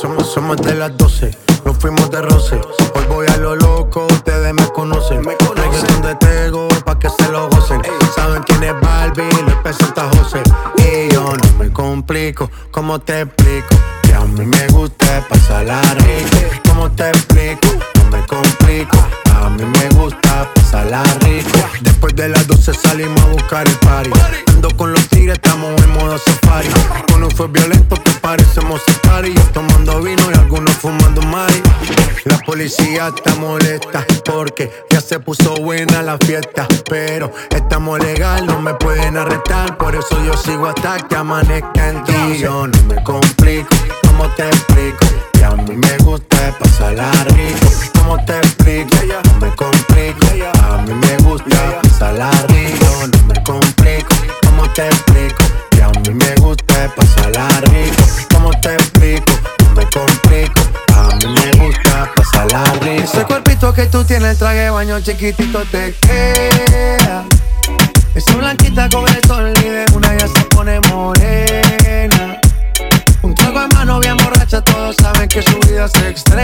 Somos, somos de las 12, nos fuimos de roce. Hoy voy a lo loco, ustedes me conocen. Me conocen de Tego pa' que se lo gocen. Saben quién es Barbie, les presenta José. Y yo no me complico, ¿cómo te explico? Que a mí me gusta pasarla rico. ¿Cómo te explico? No me complico. A mí me gusta pasarla rico. Después de las 12 salimos a buscar el party. Con los tigres, estamos en modo safari. Con un fue violento que parecemos y Tomando vino y algunos fumando mari. La policía está molesta porque ya se puso buena la fiesta. Pero estamos legal, no me pueden arrestar. Por eso yo sigo hasta que amanezca en ti. Yo no me complico, ¿cómo te explico? Que a mí me gusta pasarla rico. ¿Cómo te explico? No me complico. A mí me gusta pasarla rico. Te explico? Que a mí me gusta pasarla rico. ¿Cómo te explico? No me complico. A mí me gusta pasarla rico. Ese cuerpito que tú tienes, el traje de baño chiquitito te queda. Esa blanquita con el sol y de una ya se pone morena. Un trago en mano bien borracha, todos saben que su vida es extrema.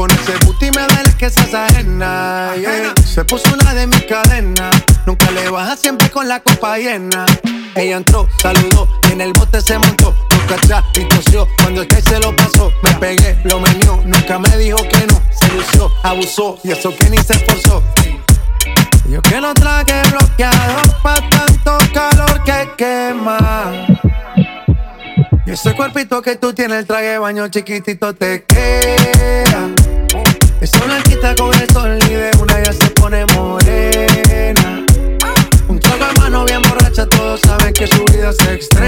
Con ese booty me duele que se ajena. yeah. Se puso una de mis cadenas. Nunca le baja siempre con la copa llena. Ella entró, saludó y en el bote se montó. Toca atrás y tosió. Cuando el que se lo pasó, me pegué, lo menió. Nunca me dijo que no. Se lució, abusó y eso que ni se esforzó. Yo que no traje bloqueador pa' tanto calor que quema. Ese cuerpito que tú tienes, el traje de baño chiquitito te queda. Esa blanquita con el sol y de una ya se pone morena. Un trago en mano bien borracha, todos saben que su vida es extrema.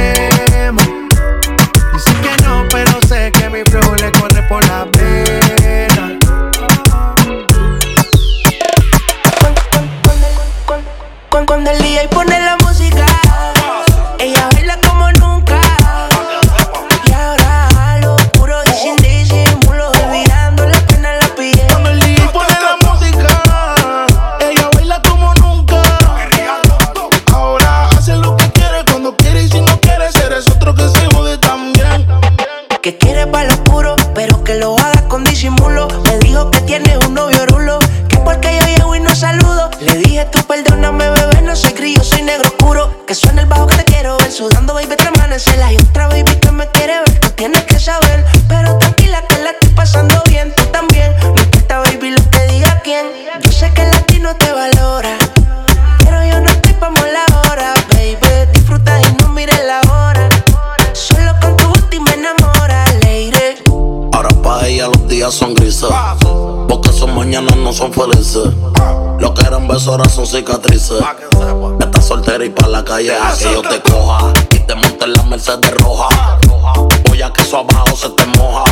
Booty me enamora. Ahora pa' ella los días son grises. Porque sus mañanas no son felices. Lo que eran besos ahora son cicatrices. Estás soltera y pa' la calle a yo te coja. Y te monte en la Mercedes roja. Voy a que eso abajo se te moja.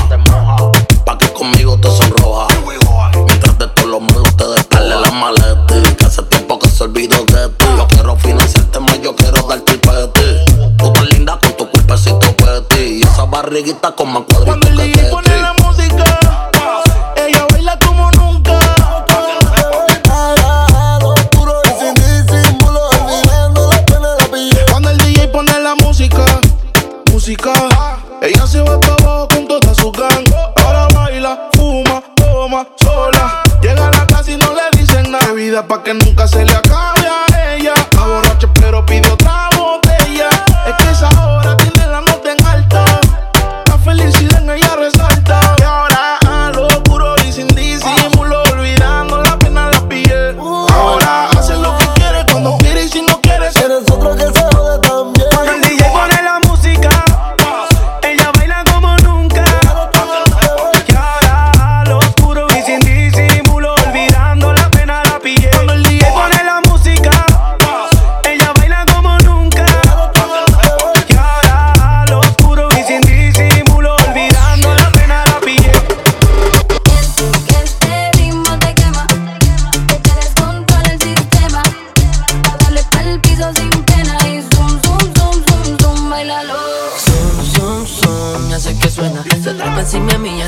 Barriguita con más cuadritos que te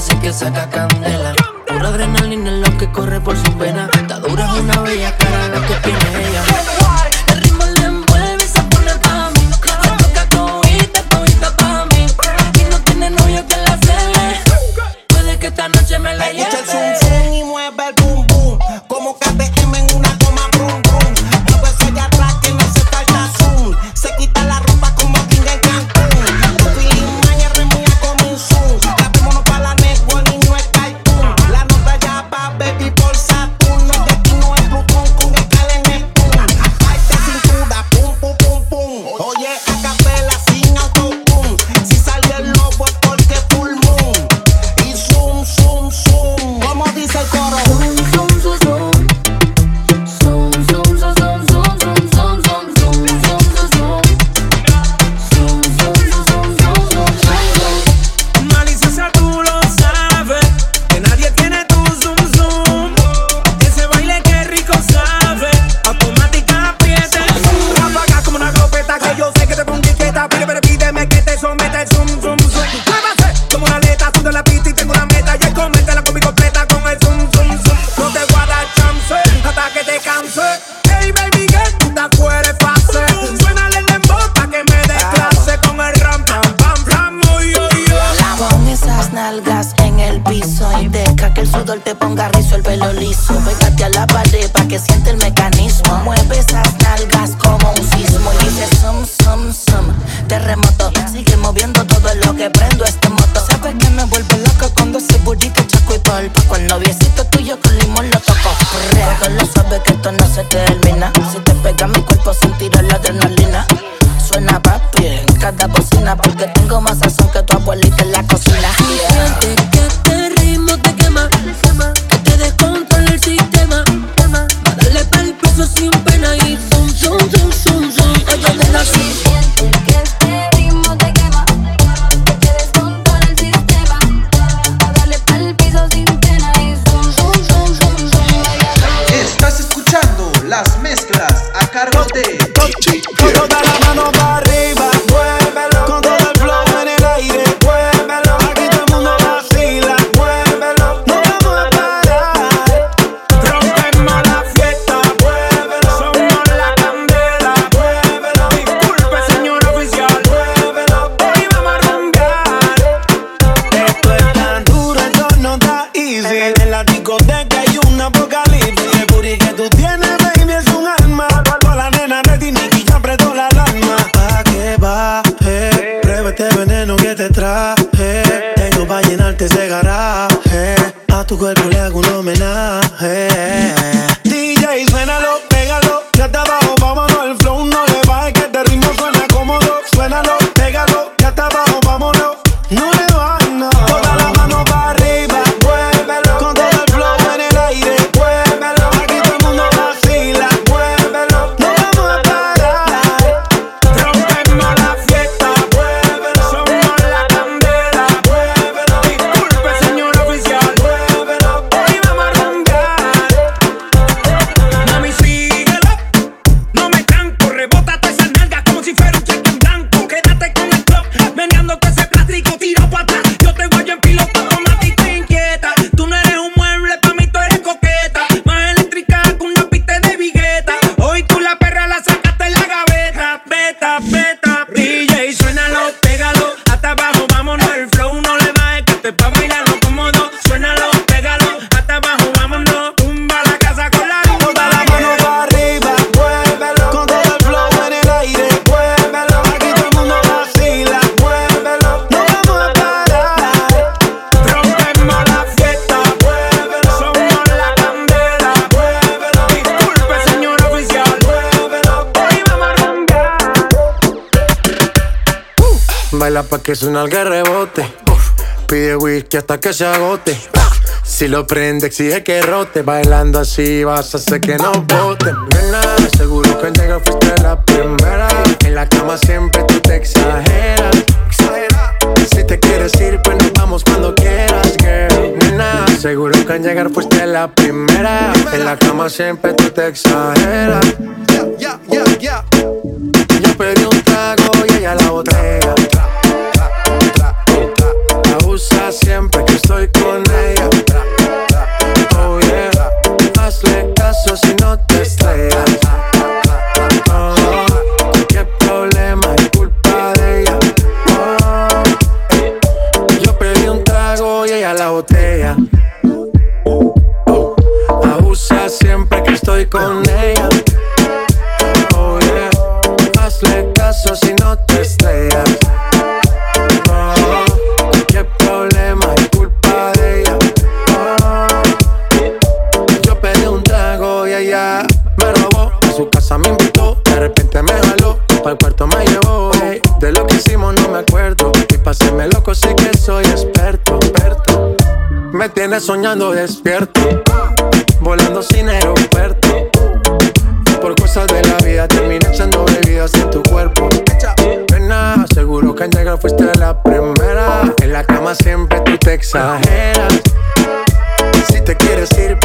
parece que saca candela. Pura adrenalina es lo que corre por sus venas. Está dura una bella te ponga rizo el pelo liso. Pégate a la pared pa' que siente el mecanismo. Mueve esas nalgas como un sismo y dice sum, sum, sum. Terremoto, sigue moviendo todo lo que prendo este moto. Sabes que me vuelve loco cuando ese burrito chaco y polpa. Cuando viecito tuyo con todo lo sabe que esto no se termina. Si te baila pa' que suena alga rebote. Pide whisky hasta que se agote. Si lo prende, exige que rote. Bailando así vas a hacer que no bote. Nena, seguro que al llegar fuiste la primera. En la cama siempre tú te exageras. Si te quieres ir, pues nos vamos cuando quieras, girl. Nena, seguro que al llegar fuiste la primera. En la cama siempre tú te exageras. Yeah, yeah, yeah, yeah. Yo pedí un trago y ella la botella. La usa siempre que estoy con ella. Oh yeah, hazle caso si no te estrellas. Soñando despierto, volando sin aeropuerto. Por cosas de la vida terminé echando bebidas en tu cuerpo. Pena, seguro que al llegar fuiste la primera. En la cama siempre tú te exageras. Si te quieres ir,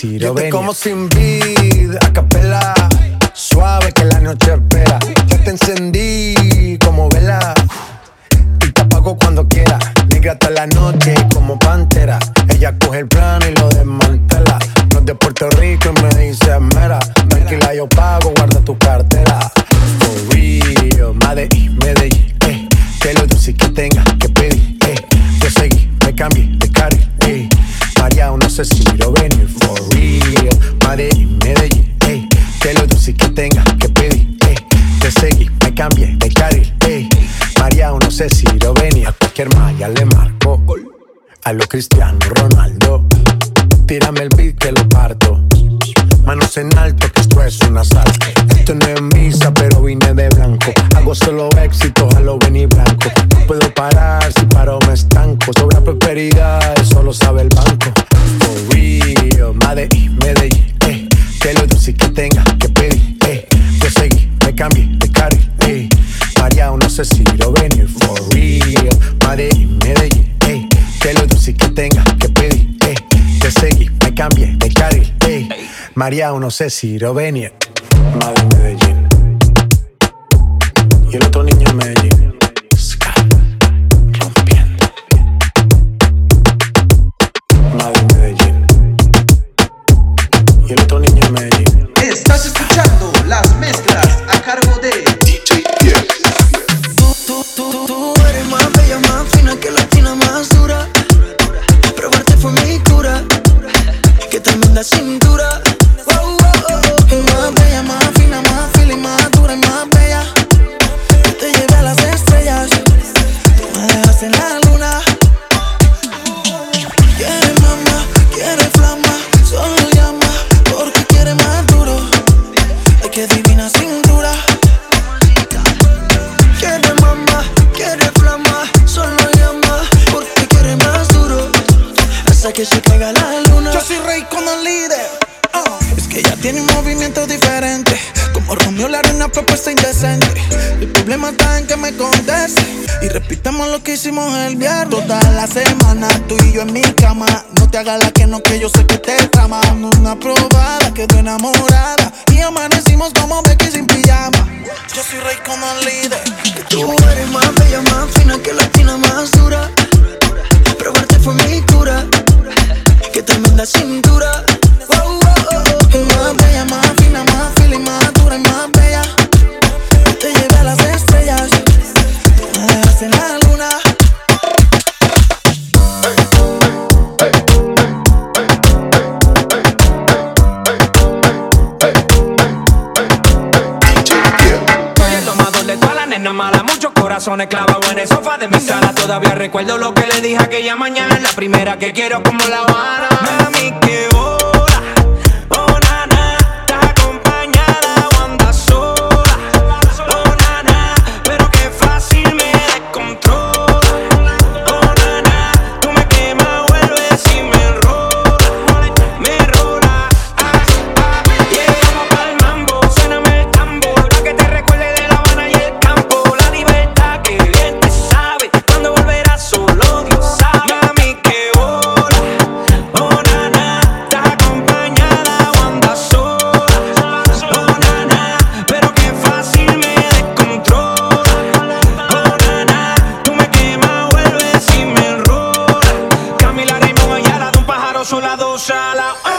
Si lo venir. como sin vid, a capela. Manos en alto, que esto es un asalto. Esto no es misa, pero vine de blanco. Hago solo éxito, a lo venir blanco. No puedo parar, si paro me estanco. Sobra prosperidad, eso lo sabe el banco. For real, Medellín, Medellín, eh. Que lo dulce que tenga que pedir, eh. Te seguí, me cambié de carril, eh. María, no sé si lo venir, for real. Medellín, Medellín, eh. Que lo dulce que tenga que pedir, eh. Te seguí, me cambié de carril, María, no sé si lo venir. Madre Medellín. Haré una propuesta indecente. El problema está en que me conteste. Y repitamos lo que hicimos el viernes. Toda la semana, tú y yo en mi cama. No te hagas la que no, que yo sé que te trama. Una probada, quedó enamorada. Y amanecimos como Becky sin pijama. Yo soy rey con el líder. Que tú eres más bella, más fina que la china más dura. Probarte fue mi cura. Qué tremenda cintura. Oh, oh, oh, oh. Más bella, más fina, más y más dura y más corazones clavados en el sofá de mi sala. Todavía recuerdo lo que le dije aquella mañana. La primera que quiero como la Habana. Mami, que voy. sola, dos a la.